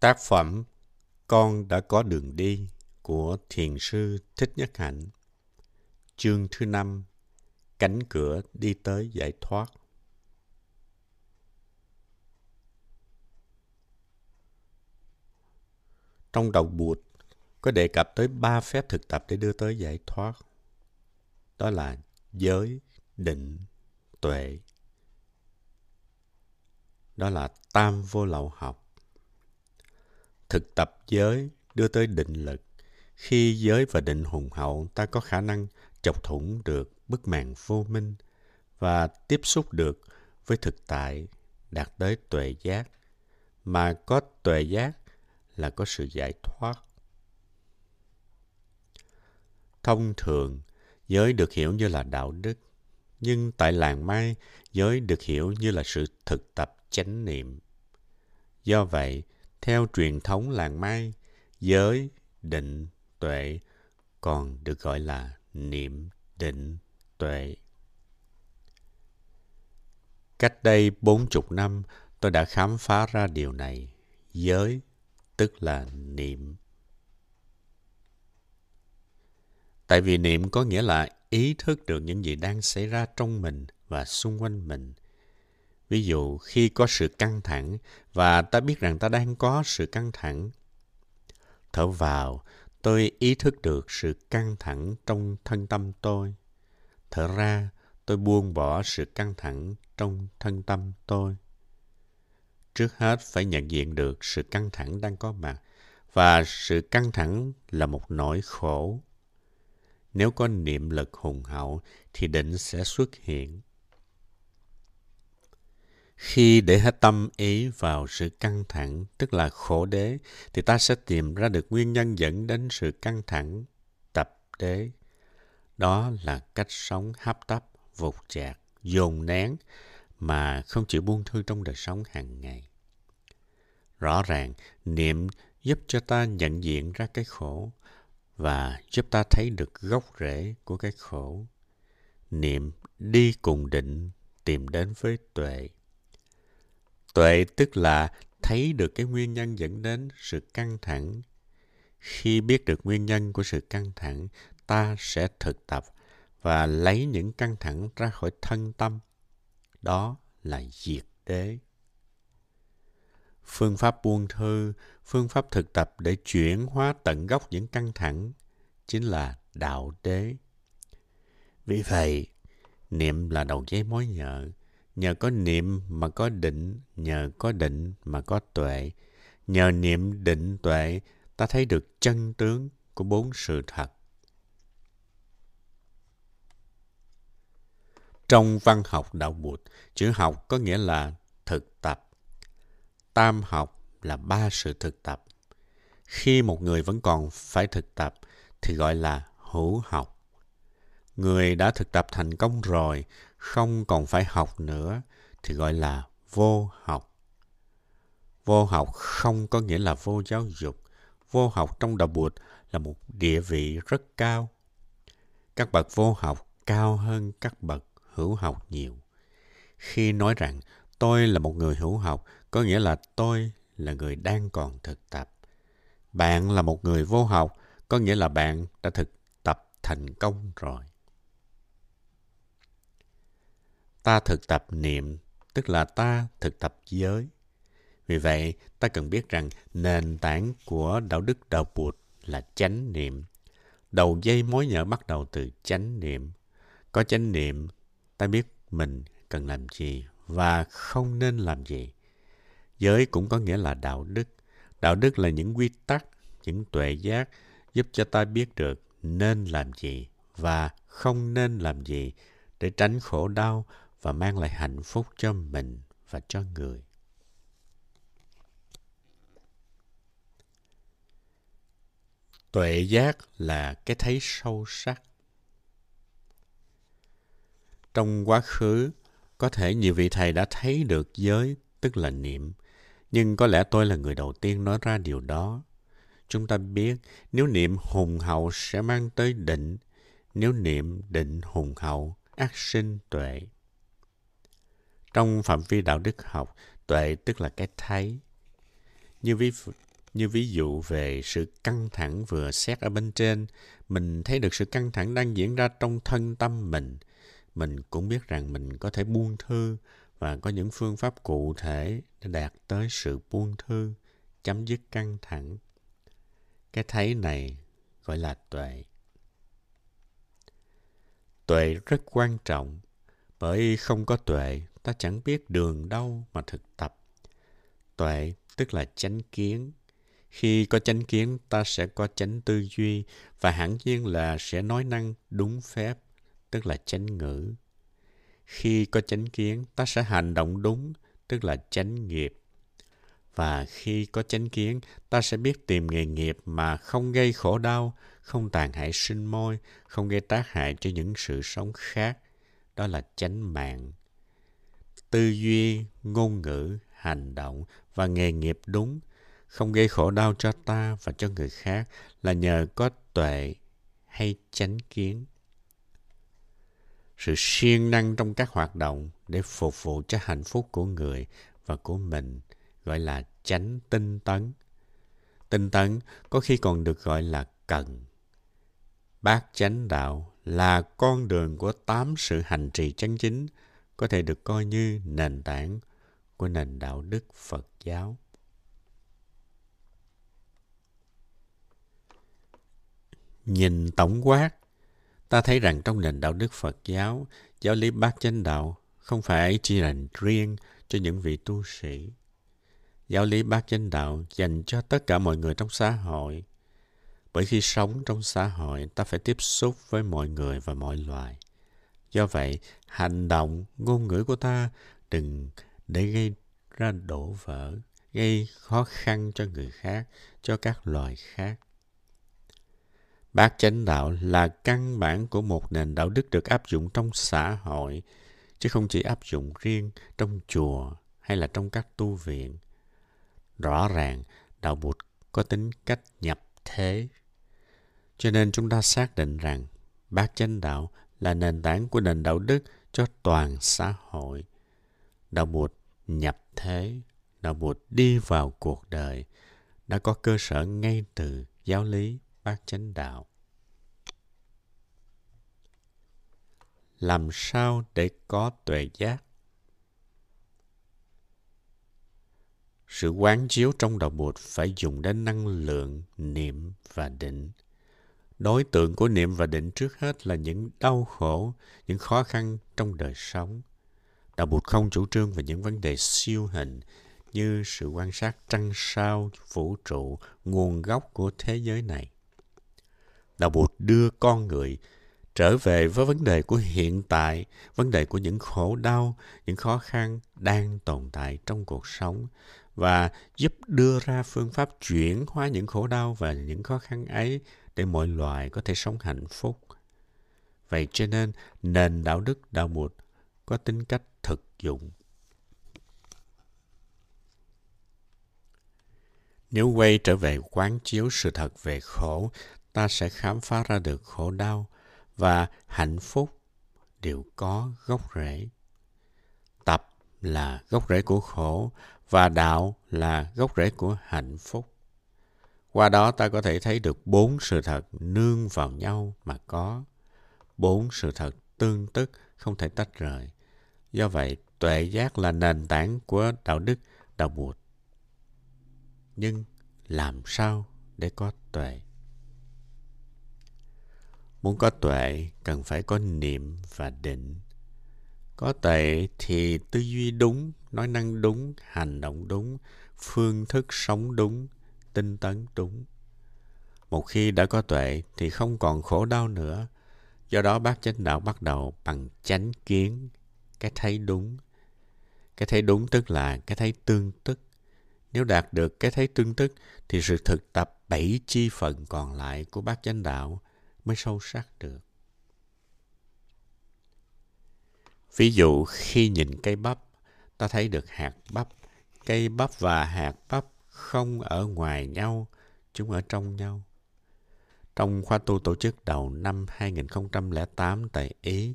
Tác phẩm Con đã có đường đi của Thiền sư Thích Nhất Hạnh Chương thứ năm Cánh cửa đi tới giải thoát Trong đầu bụt có đề cập tới ba phép thực tập để đưa tới giải thoát. Đó là giới, định, tuệ. Đó là tam vô lậu học thực tập giới đưa tới định lực. Khi giới và định hùng hậu, ta có khả năng chọc thủng được bức màn vô minh và tiếp xúc được với thực tại đạt tới tuệ giác. Mà có tuệ giác là có sự giải thoát. Thông thường, giới được hiểu như là đạo đức. Nhưng tại làng Mai, giới được hiểu như là sự thực tập chánh niệm. Do vậy, theo truyền thống làng Mai, giới, định, tuệ còn được gọi là niệm, định, tuệ. Cách đây bốn chục năm, tôi đã khám phá ra điều này. Giới, tức là niệm. Tại vì niệm có nghĩa là ý thức được những gì đang xảy ra trong mình và xung quanh mình – Ví dụ khi có sự căng thẳng và ta biết rằng ta đang có sự căng thẳng. Thở vào, tôi ý thức được sự căng thẳng trong thân tâm tôi. Thở ra, tôi buông bỏ sự căng thẳng trong thân tâm tôi. Trước hết phải nhận diện được sự căng thẳng đang có mặt và sự căng thẳng là một nỗi khổ. Nếu có niệm lực hùng hậu thì định sẽ xuất hiện. Khi để hết tâm ý vào sự căng thẳng, tức là khổ đế, thì ta sẽ tìm ra được nguyên nhân dẫn đến sự căng thẳng, tập đế. Đó là cách sống hấp tấp, vụt chạc, dồn nén mà không chịu buông thư trong đời sống hàng ngày. Rõ ràng, niệm giúp cho ta nhận diện ra cái khổ và giúp ta thấy được gốc rễ của cái khổ. Niệm đi cùng định tìm đến với tuệ Tuệ tức là thấy được cái nguyên nhân dẫn đến sự căng thẳng. Khi biết được nguyên nhân của sự căng thẳng, ta sẽ thực tập và lấy những căng thẳng ra khỏi thân tâm. Đó là diệt đế. Phương pháp buông thư, phương pháp thực tập để chuyển hóa tận gốc những căng thẳng chính là đạo đế. Vì vậy, niệm là đầu dây mối nhợ, Nhờ có niệm mà có định, nhờ có định mà có tuệ. Nhờ niệm định tuệ, ta thấy được chân tướng của bốn sự thật. Trong văn học đạo Bụt, chữ học có nghĩa là thực tập. Tam học là ba sự thực tập. Khi một người vẫn còn phải thực tập thì gọi là hữu học. Người đã thực tập thành công rồi không còn phải học nữa thì gọi là vô học. Vô học không có nghĩa là vô giáo dục. Vô học trong đạo Bụt là một địa vị rất cao. Các bậc vô học cao hơn các bậc hữu học nhiều. Khi nói rằng tôi là một người hữu học, có nghĩa là tôi là người đang còn thực tập. Bạn là một người vô học, có nghĩa là bạn đã thực tập thành công rồi. Ta thực tập niệm, tức là ta thực tập giới. Vì vậy, ta cần biết rằng nền tảng của đạo đức đạo Bụt là chánh niệm. Đầu dây mối nhở bắt đầu từ chánh niệm. Có chánh niệm, ta biết mình cần làm gì và không nên làm gì. Giới cũng có nghĩa là đạo đức. Đạo đức là những quy tắc, những tuệ giác giúp cho ta biết được nên làm gì và không nên làm gì để tránh khổ đau và mang lại hạnh phúc cho mình và cho người. Tuệ giác là cái thấy sâu sắc. Trong quá khứ, có thể nhiều vị thầy đã thấy được giới, tức là niệm. Nhưng có lẽ tôi là người đầu tiên nói ra điều đó. Chúng ta biết nếu niệm hùng hậu sẽ mang tới định, nếu niệm định hùng hậu, ác sinh tuệ. Trong phạm vi đạo đức học, tuệ tức là cái thấy. Như ví, Như ví dụ về sự căng thẳng vừa xét ở bên trên, mình thấy được sự căng thẳng đang diễn ra trong thân tâm mình. Mình cũng biết rằng mình có thể buông thư và có những phương pháp cụ thể để đạt tới sự buông thư, chấm dứt căng thẳng. Cái thấy này gọi là tuệ. Tuệ rất quan trọng, bởi không có tuệ, ta chẳng biết đường đâu mà thực tập. Tuệ tức là chánh kiến. Khi có chánh kiến, ta sẽ có chánh tư duy và hẳn nhiên là sẽ nói năng đúng phép, tức là chánh ngữ. Khi có chánh kiến, ta sẽ hành động đúng, tức là chánh nghiệp. Và khi có chánh kiến, ta sẽ biết tìm nghề nghiệp mà không gây khổ đau, không tàn hại sinh môi, không gây tác hại cho những sự sống khác. Đó là chánh mạng. Tư duy, ngôn ngữ, hành động và nghề nghiệp đúng, không gây khổ đau cho ta và cho người khác là nhờ có tuệ hay chánh kiến. Sự siêng năng trong các hoạt động để phục vụ cho hạnh phúc của người và của mình gọi là chánh tinh tấn. Tinh tấn có khi còn được gọi là cần. Bát chánh đạo là con đường của tám sự hành trì chân chính, có thể được coi như nền tảng của nền đạo đức Phật giáo. Nhìn tổng quát, ta thấy rằng trong nền đạo đức Phật giáo, giáo lý bát chánh đạo không phải chỉ dành riêng cho những vị tu sĩ. Giáo lý bát chánh đạo dành cho tất cả mọi người trong xã hội. Bởi khi sống trong xã hội, ta phải tiếp xúc với mọi người và mọi loài. Do vậy, hành động, ngôn ngữ của ta đừng để gây ra đổ vỡ, gây khó khăn cho người khác, cho các loài khác. Bác chánh đạo là căn bản của một nền đạo đức được áp dụng trong xã hội, chứ không chỉ áp dụng riêng trong chùa hay là trong các tu viện. Rõ ràng, đạo Bụt có tính cách nhập thế. Cho nên chúng ta xác định rằng bác chánh đạo là nền tảng của nền đạo đức cho toàn xã hội. Đạo Bụt nhập thế, đạo Bụt đi vào cuộc đời, đã có cơ sở ngay từ giáo lý bát chánh đạo. Làm sao để có tuệ giác? Sự quán chiếu trong đạo Bụt phải dùng đến năng lượng, niệm và định. Đối tượng của niệm và định trước hết là những đau khổ, những khó khăn trong đời sống. Đạo Bụt không chủ trương về những vấn đề siêu hình như sự quan sát trăng sao, vũ trụ, nguồn gốc của thế giới này. Đạo Bụt đưa con người trở về với vấn đề của hiện tại, vấn đề của những khổ đau, những khó khăn đang tồn tại trong cuộc sống và giúp đưa ra phương pháp chuyển hóa những khổ đau và những khó khăn ấy để mọi loài có thể sống hạnh phúc. Vậy cho nên nền đạo đức đạo Bụt có tính cách thực dụng. Nếu quay trở về quán chiếu sự thật về khổ, ta sẽ khám phá ra được khổ đau và hạnh phúc đều có gốc rễ. Tập là gốc rễ của khổ và đạo là gốc rễ của hạnh phúc. Qua đó ta có thể thấy được bốn sự thật nương vào nhau mà có. Bốn sự thật tương tức không thể tách rời. Do vậy, tuệ giác là nền tảng của đạo đức, đạo Bụt. Nhưng làm sao để có tuệ? Muốn có tuệ cần phải có niệm và định. Có tuệ thì tư duy đúng, nói năng đúng, hành động đúng, phương thức sống đúng, tinh tấn đúng. Một khi đã có tuệ thì không còn khổ đau nữa. Do đó bác chánh đạo bắt đầu bằng chánh kiến, cái thấy đúng. Cái thấy đúng tức là cái thấy tương tức. Nếu đạt được cái thấy tương tức thì sự thực tập bảy chi phần còn lại của bác chánh đạo mới sâu sắc được. Ví dụ khi nhìn cây bắp, ta thấy được hạt bắp. Cây bắp và hạt bắp không ở ngoài nhau, chúng ở trong nhau. Trong khóa tu tổ chức đầu năm 2008 tại Ý,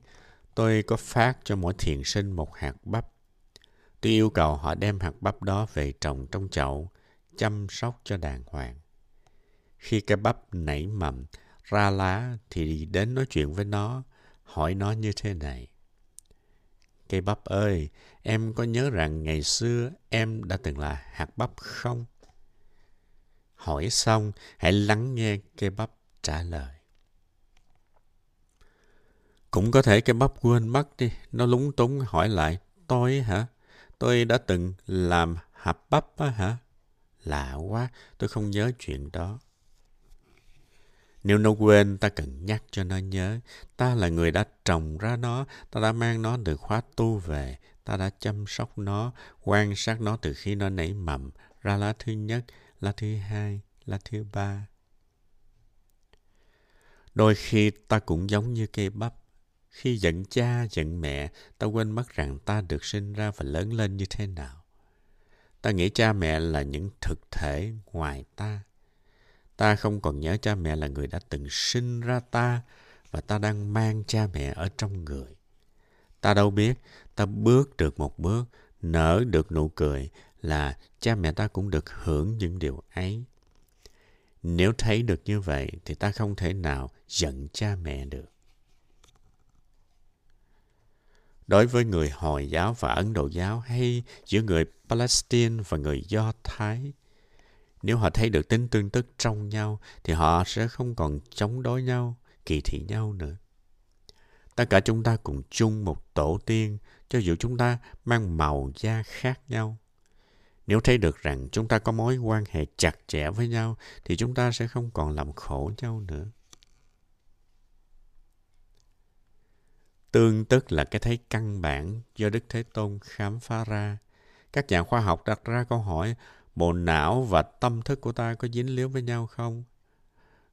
tôi có phát cho mỗi thiền sinh một hạt bắp. Tôi yêu cầu họ đem hạt bắp đó về trồng trong chậu, chăm sóc cho đàng hoàng. Khi cây bắp nảy mầm, ra lá thì đến nói chuyện với nó, hỏi nó như thế này. Cây bắp ơi, em có nhớ rằng ngày xưa em đã từng là hạt bắp không? Hỏi xong, hãy lắng nghe cây bắp trả lời. Cũng có thể cây bắp quên mất đi, nó lúng túng hỏi lại, tôi hả? Tôi đã từng làm hạt bắp á hả? Lạ quá, tôi không nhớ chuyện đó. Nếu nó quên, ta cần nhắc cho nó nhớ. Ta là người đã trồng ra nó, ta đã mang nó từ khóa tu về, ta đã chăm sóc nó, quan sát nó từ khi nó nảy mầm, ra lá thứ nhất, lá thứ hai, lá thứ ba. Đôi khi ta cũng giống như cây bắp. Khi giận cha, giận mẹ, ta quên mất rằng ta được sinh ra và lớn lên như thế nào. Ta nghĩ cha mẹ là những thực thể ngoài ta. Ta không còn nhớ cha mẹ là người đã từng sinh ra ta và ta đang mang cha mẹ ở trong người. Ta đâu biết, ta bước được một bước, nở được nụ cười là cha mẹ ta cũng được hưởng những điều ấy. Nếu thấy được như vậy thì ta không thể nào giận cha mẹ được. Đối với người Hồi giáo và Ấn Độ giáo hay giữa người Palestine và người Do Thái, nếu họ thấy được tính tương tức trong nhau thì họ sẽ không còn chống đối nhau, kỳ thị nhau nữa. Tất cả chúng ta cùng chung một tổ tiên, cho dù chúng ta mang màu da khác nhau. Nếu thấy được rằng chúng ta có mối quan hệ chặt chẽ với nhau thì chúng ta sẽ không còn làm khổ nhau nữa. Tương tức là cái thấy căn bản do Đức Thế Tôn khám phá ra. Các nhà khoa học đặt ra câu hỏi bộ não và tâm thức của ta có dính líu với nhau không?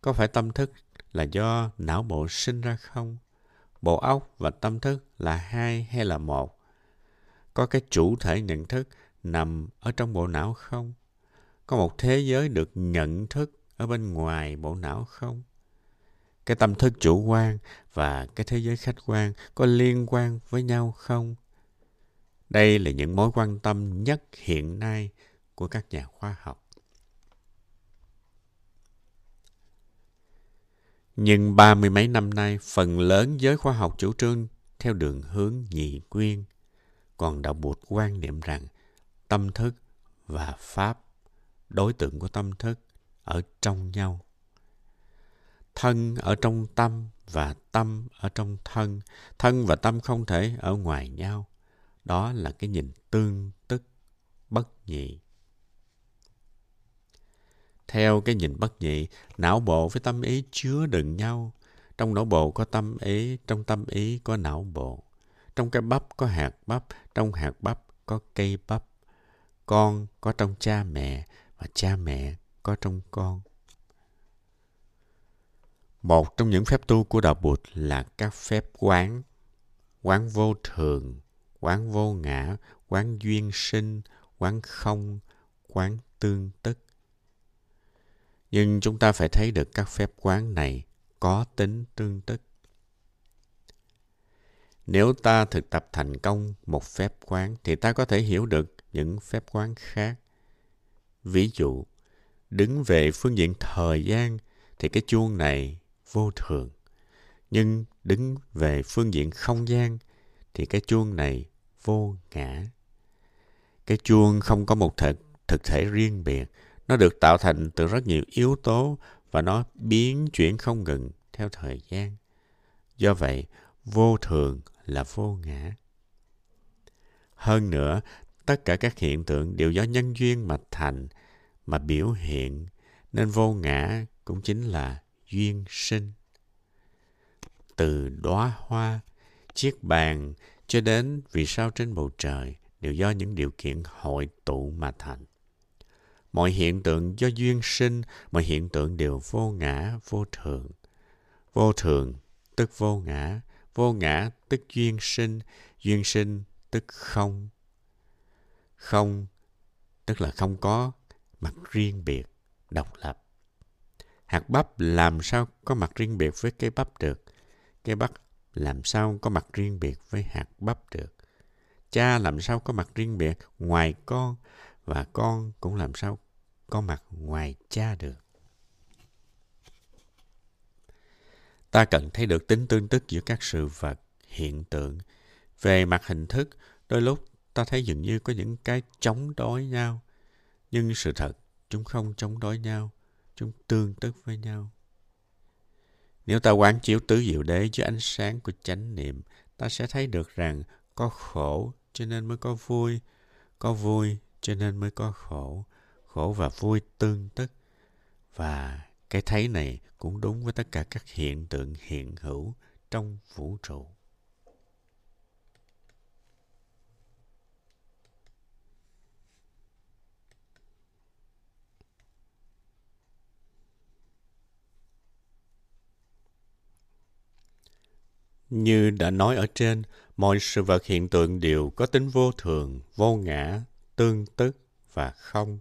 Có phải tâm thức là do não bộ sinh ra không? Bộ óc và tâm thức là hai hay là một? Có cái chủ thể nhận thức nằm ở trong bộ não không? Có một thế giới được nhận thức ở bên ngoài bộ não không? Cái tâm thức chủ quan và cái thế giới khách quan có liên quan với nhau không? Đây là những mối quan tâm nhất hiện nay của các nhà khoa học. Nhưng ba mươi mấy năm nay, phần lớn giới khoa học chủ trương theo đường hướng nhị quyên, còn đạo buộc quan niệm rằng tâm thức và pháp, đối tượng của tâm thức, ở trong nhau. Thân ở trong tâm và tâm ở trong thân. Thân và tâm không thể ở ngoài nhau. Đó là cái nhìn tương tức, bất nhị. Theo cái nhìn bất nhị, não bộ với tâm ý chứa đựng nhau. Trong não bộ có tâm ý, trong tâm ý có não bộ. Trong cái bắp có hạt bắp, trong hạt bắp có cây bắp. Con có trong cha mẹ và cha mẹ có trong con. Một trong những phép tu của Đạo Bụt là các phép quán. Quán vô thường, quán vô ngã, quán duyên sinh, quán không, quán tương tức. Nhưng chúng ta phải thấy được các phép quán này có tính tương tức. Nếu ta thực tập thành công một phép quán thì ta có thể hiểu được những phép quán khác. Ví dụ, đứng về phương diện thời gian thì cái chuông này vô thường. Nhưng đứng về phương diện không gian thì cái chuông này vô ngã. Cái chuông không có một thực, thực thể riêng biệt nó được tạo thành từ rất nhiều yếu tố và nó biến chuyển không ngừng theo thời gian. Do vậy, vô thường là vô ngã. Hơn nữa, tất cả các hiện tượng đều do nhân duyên mà thành, mà biểu hiện, nên vô ngã cũng chính là duyên sinh. Từ đóa hoa, chiếc bàn cho đến vì sao trên bầu trời đều do những điều kiện hội tụ mà thành. Mọi hiện tượng do duyên sinh, mọi hiện tượng đều vô ngã, vô thường. Vô thường tức vô ngã, vô ngã tức duyên sinh, duyên sinh tức không. Không tức là không có mặt riêng biệt, độc lập. Hạt bắp làm sao có mặt riêng biệt với cây bắp được? Cây bắp làm sao có mặt riêng biệt với hạt bắp được? Cha làm sao có mặt riêng biệt ngoài con và con cũng làm sao có mặt ngoài cha được. Ta cần thấy được tính tương tức giữa các sự vật, hiện tượng. Về mặt hình thức, đôi lúc ta thấy dường như có những cái chống đối nhau. Nhưng sự thật, chúng không chống đối nhau. Chúng tương tức với nhau. Nếu ta quán chiếu tứ diệu đế dưới ánh sáng của chánh niệm, ta sẽ thấy được rằng có khổ cho nên mới có vui, có vui cho nên mới có khổ, khổ và vui tương tức. Và cái thấy này cũng đúng với tất cả các hiện tượng hiện hữu trong vũ trụ. Như đã nói ở trên, mọi sự vật hiện tượng đều có tính vô thường, vô ngã, tương tức và không.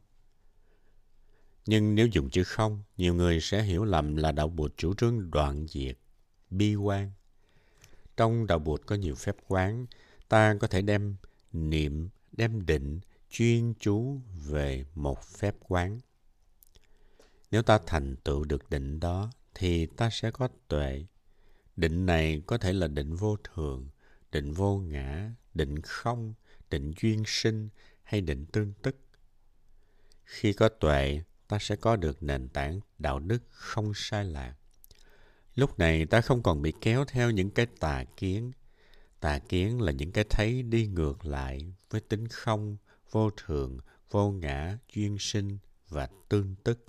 Nhưng nếu dùng chữ không, nhiều người sẽ hiểu lầm là đạo Bụt chủ trương đoạn diệt, bi quan. Trong đạo Bụt có nhiều phép quán, ta có thể đem niệm, đem định, chuyên chú về một phép quán. Nếu ta thành tựu được định đó, thì ta sẽ có tuệ. Định này có thể là định vô thường, định vô ngã, định không, định duyên sinh hay định tương tức. Khi có tuệ, ta sẽ có được nền tảng đạo đức không sai lạc. Lúc này ta không còn bị kéo theo những cái tà kiến. Tà kiến là những cái thấy đi ngược lại với tính không, vô thường, vô ngã, duyên sinh và tương tức.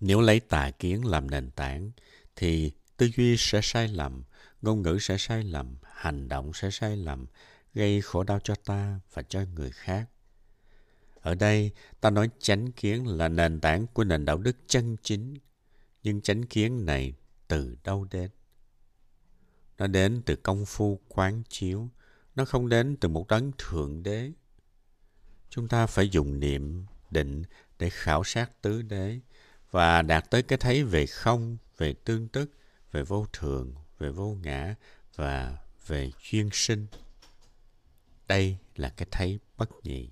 Nếu lấy tà kiến làm nền tảng, thì tư duy sẽ sai lầm, ngôn ngữ sẽ sai lầm, hành động sẽ sai lầm, gây khổ đau cho ta và cho người khác. Ở đây, ta nói chánh kiến là nền tảng của nền đạo đức chân chính. Nhưng chánh kiến này từ đâu đến? Nó đến từ công phu quán chiếu. Nó không đến từ một đấng thượng đế. Chúng ta phải dùng niệm, định để khảo sát tứ đế và đạt tới cái thấy về không, về tương tức, về vô thường, về vô ngã và về duyên sinh. Đây là cái thấy bất nhị.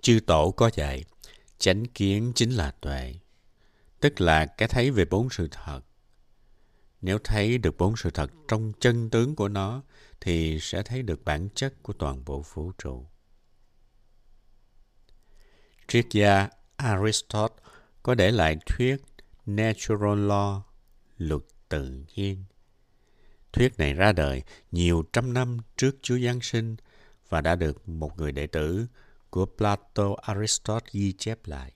Chư Tổ có dạy, chánh kiến chính là tuệ, tức là cái thấy về bốn sự thật. Nếu thấy được bốn sự thật trong chân tướng của nó, thì sẽ thấy được bản chất của toàn bộ vũ trụ. Triết gia Aristotle có để lại thuyết Natural Law, luật tự nhiên. Thuyết này ra đời nhiều trăm năm trước Chúa Giáng sinh và đã được một người đệ tử của Plato Aristotle ghi chép lại.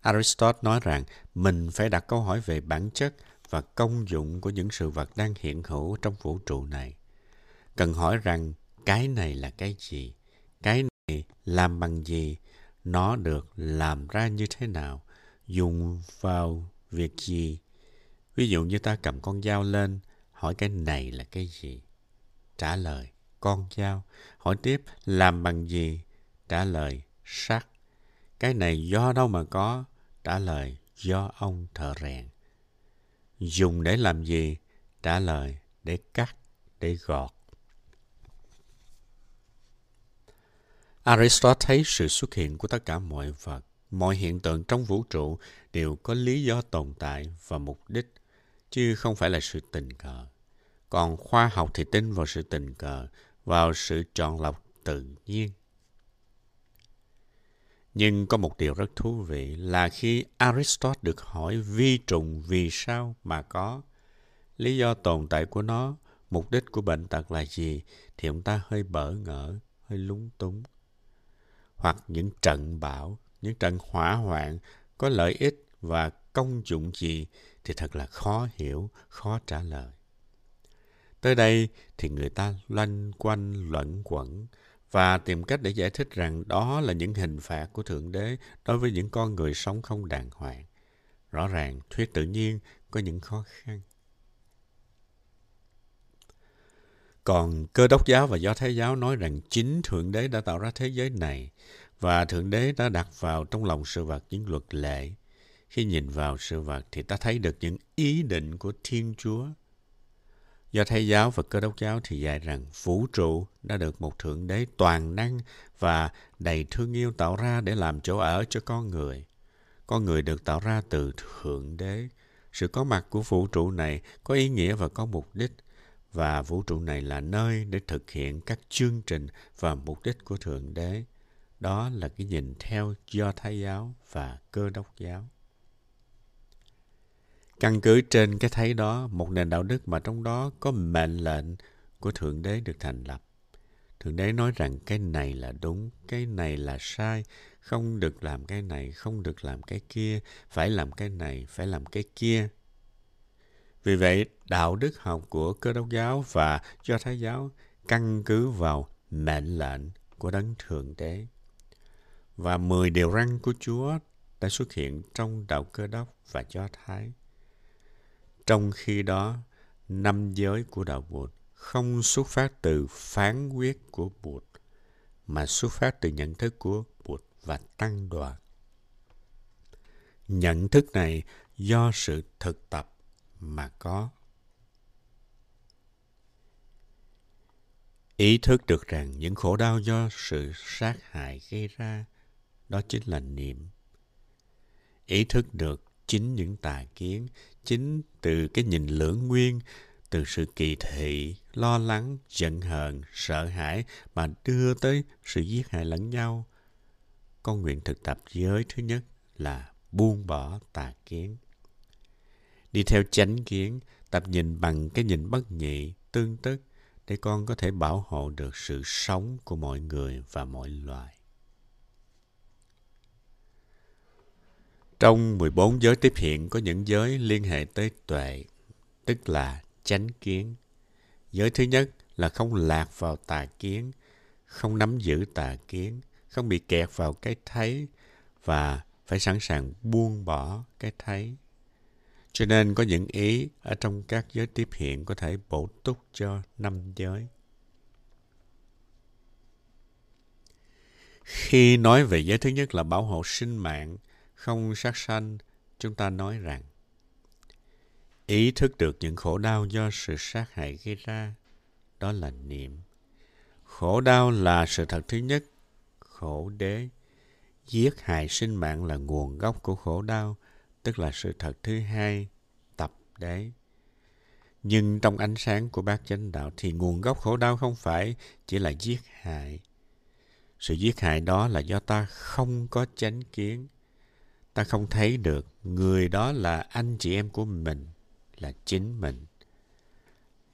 Aristotle nói rằng mình phải đặt câu hỏi về bản chất và công dụng của những sự vật đang hiện hữu trong vũ trụ này. Cần hỏi rằng cái này là cái gì? Cái này làm bằng gì? Nó được làm ra như thế nào? Dùng vào việc gì? Ví dụ như ta cầm con dao lên, hỏi cái này là cái gì? Trả lời, con dao. Hỏi tiếp, làm bằng gì? Trả lời, sắt. Cái này do đâu mà có? Trả lời, do ông thợ rèn. Dùng để làm gì? Trả lời, để cắt, để gọt. Aristotle thấy sự xuất hiện của tất cả mọi vật, mọi hiện tượng trong vũ trụ đều có lý do tồn tại và mục đích, chứ không phải là sự tình cờ. Còn khoa học thì tin vào sự tình cờ, vào sự chọn lọc tự nhiên. Nhưng có một điều rất thú vị là khi Aristotle được hỏi vi trùng vì sao mà có, lý do tồn tại của nó, mục đích của bệnh tật là gì, thì ông ta hơi bỡ ngỡ, hơi lúng túng. Hoặc những trận bão, những trận hỏa hoạn có lợi ích và công dụng gì thì thật là khó hiểu, khó trả lời. Tới đây thì người ta loanh quanh luẩn quẩn và tìm cách để giải thích rằng đó là những hình phạt của Thượng Đế đối với những con người sống không đàng hoàng. Rõ ràng, thuyết tự nhiên có những khó khăn. Còn cơ đốc giáo và do thái giáo nói rằng chính Thượng Đế đã tạo ra thế giới này và Thượng Đế đã đặt vào trong lòng sự vật những luật lệ. Khi nhìn vào sự vật thì ta thấy được những ý định của Thiên Chúa Do thầy giáo và Cơ đốc giáo thì dạy rằng vũ trụ đã được một thượng đế toàn năng và đầy thương yêu tạo ra để làm chỗ ở cho con người. Con người được tạo ra từ thượng đế. Sự có mặt của vũ trụ này có ý nghĩa và có mục đích và vũ trụ này là nơi để thực hiện các chương trình và mục đích của thượng đế. Đó là cái nhìn theo do Thái giáo và Cơ đốc giáo. Căn cứ trên cái thấy đó, một nền đạo đức mà trong đó có mệnh lệnh của Thượng Đế được thành lập. Thượng Đế nói rằng cái này là đúng, cái này là sai, không được làm cái này, không được làm cái kia, phải làm cái này, phải làm cái kia. Vì vậy, đạo đức học của cơ đốc giáo và do thái giáo căn cứ vào mệnh lệnh của đấng thượng đế. Và mười điều răn của Chúa đã xuất hiện trong đạo cơ đốc và do thái. Trong khi đó, năm giới của đạo Bụt không xuất phát từ phán quyết của Bụt, mà xuất phát từ nhận thức của Bụt và tăng đoàn. Nhận thức này do sự thực tập mà có. Ý thức được rằng những khổ đau do sự sát hại gây ra, đó chính là niệm. Ý thức được chính những tà kiến, chính từ cái nhìn lưỡng nguyên, từ sự kỳ thị, lo lắng, giận hờn, sợ hãi mà đưa tới sự giết hại lẫn nhau. Con nguyện thực tập giới thứ nhất là buông bỏ tà kiến. Đi theo chánh kiến, tập nhìn bằng cái nhìn bất nhị, tương tức để con có thể bảo hộ được sự sống của mọi người và mọi loài. Trong 14 giới tiếp hiện có những giới liên hệ tới tuệ, tức là chánh kiến. Giới thứ nhất là không lạc vào tà kiến, không nắm giữ tà kiến, không bị kẹt vào cái thấy và phải sẵn sàng buông bỏ cái thấy. Cho nên có những ý ở trong các giới tiếp hiện có thể bổ túc cho năm giới. Khi nói về giới thứ nhất là bảo hộ sinh mạng, không sát sanh, chúng ta nói rằng ý thức được những khổ đau do sự sát hại gây ra, đó là niệm. Khổ đau là sự thật thứ nhất, khổ đế. Giết hại sinh mạng là nguồn gốc của khổ đau, tức là sự thật thứ hai, tập đế. Nhưng trong ánh sáng của bác chánh đạo thì nguồn gốc khổ đau không phải chỉ là giết hại. Sự giết hại đó là do ta không có chánh kiến, ta không thấy được người đó là anh chị em của mình, là chính mình.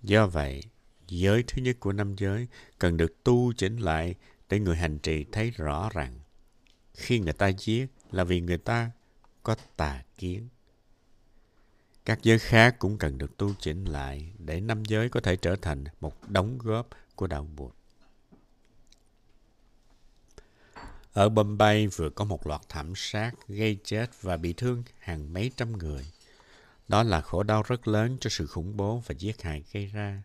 Do vậy, giới thứ nhất của năm giới cần được tu chỉnh lại để người hành trì thấy rõ rằng khi người ta giết là vì người ta có tà kiến. Các giới khác cũng cần được tu chỉnh lại để năm giới có thể trở thành một đóng góp của đạo Phật. Ở Bombay vừa có một loạt thảm sát gây chết và bị thương hàng mấy trăm người. Đó là khổ đau rất lớn cho sự khủng bố và giết hại gây ra.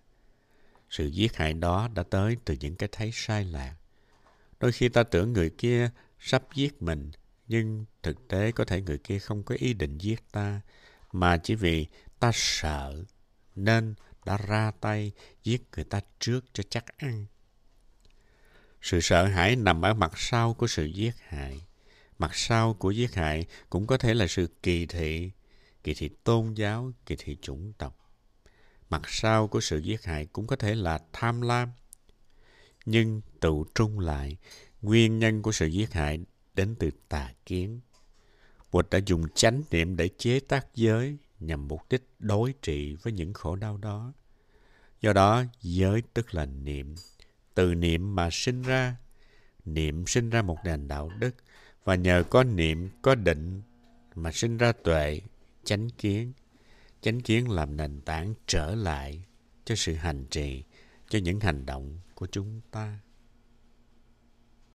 Sự giết hại đó đã tới từ những cái thấy sai lạc. Đôi khi ta tưởng người kia sắp giết mình, nhưng thực tế có thể người kia không có ý định giết ta, mà chỉ vì ta sợ, nên đã ra tay giết người ta trước cho chắc ăn. Sự sợ hãi nằm ở mặt sau của sự giết hại. Mặt sau của giết hại cũng có thể là sự kỳ thị, kỳ thị tôn giáo, kỳ thị chủng tộc. Mặt sau của sự giết hại cũng có thể là tham lam. Nhưng tụ trung lại, nguyên nhân của sự giết hại đến từ tà kiến. Bụt đã dùng chánh niệm để chế tác giới nhằm mục đích đối trị với những khổ đau đó. Do đó, giới tức là niệm từ niệm mà sinh ra. Niệm sinh ra một nền đạo đức, và nhờ có niệm, có định mà sinh ra tuệ, chánh kiến. Chánh kiến làm nền tảng trở lại cho sự hành trì, cho những hành động của chúng ta.